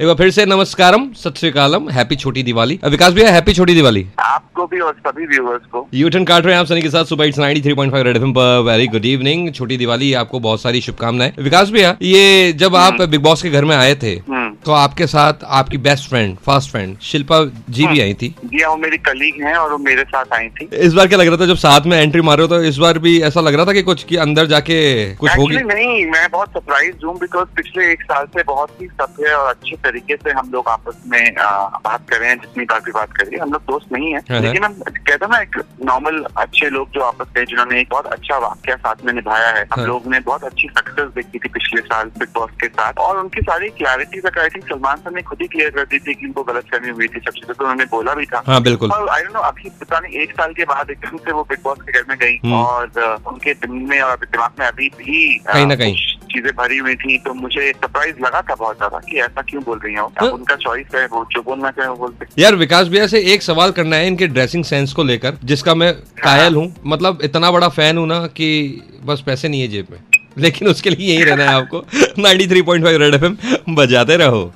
एक बार फिर से नमस्कारम सत श्रीकालम हैप्पी छोटी दिवाली। विकास भैया हैप्पी छोटी दिवाली। आपको भी और सभी व्यूवर्स को। यूटन काट रहे हैं आप सनी के साथ सुबह इट्स 93.5 रेड एफएम पर वेरी गुड इवनिंग छोटी दिवाली आपको बहुत सारी शुभकामनाएँ। विकास भैया ये जब आप बिग बॉस के घर में आए थे हम्म। तो आपके साथ आपकी best friend first friend Shilpa ji हाँ, भी आई थी? जी हाँ वो मेरी कलीग हैं और वो मेरे साथ आई थी। इस बार क्या लग रहा था जब साथ में एंट्री मारे हो तो इस बार भी ऐसा लग रहा था कि कुछ कि अंदर जाके कुछ होगी? नहीं मैं बहुत सरप्राइज़ हूँ बिकॉज़ पिछले एक साल से बहुत ही सभ्य और अच्छे तरीके से हम लोग आपस में बात कर रहे हैं जितनी बार भी बात कर रही है। हम लोग दोस्त नहीं है हाँ, लेकिन हम कहते हैं ना एक नॉर्मल अच्छे लोग जो आपस में जिन्होंने एक बहुत अच्छा वाक्य साथ में निभाया है। हम हाँ। लोग ने बहुत अच्छी सक्सेस देखी थी पिछले साल बिग बॉस के साथ और उनकी सारी क्लैरिटी तक आई थिंक सलमान सर ने खुद ही क्लियर कर दी थी कि उनको गलत फहमी हुई थी सबसे तो उन्होंने बोला भी था हाँ बिल्कुल और आई नो अभी पता नहीं एक साल के बाद एकदम से वो बिग बॉस के घर में गई हम्म। और उनके दिल में और दिमाग में अभी भी कहीं ना कहीं। चीज़ें भरी हुई थी तो मुझे सरप्राइज़ लगा था बहुत ज़्यादा कि ऐसा क्यों बोल रही है। हाँ। उनका चॉइस है वो जो बोलना चाहे वो बोलते यार विकास भैया से एक सवाल करना है इनके ड्रेसिंग सेंस को लेकर जिसका मैं कायल हूँ मतलब इतना बड़ा फ़ैन हूँ ना कि बस पैसे नहीं है जेब में लेकिन उसके लिए यही रहना है आपको। 93.5 रेड एफ़ एम बजाते रहो।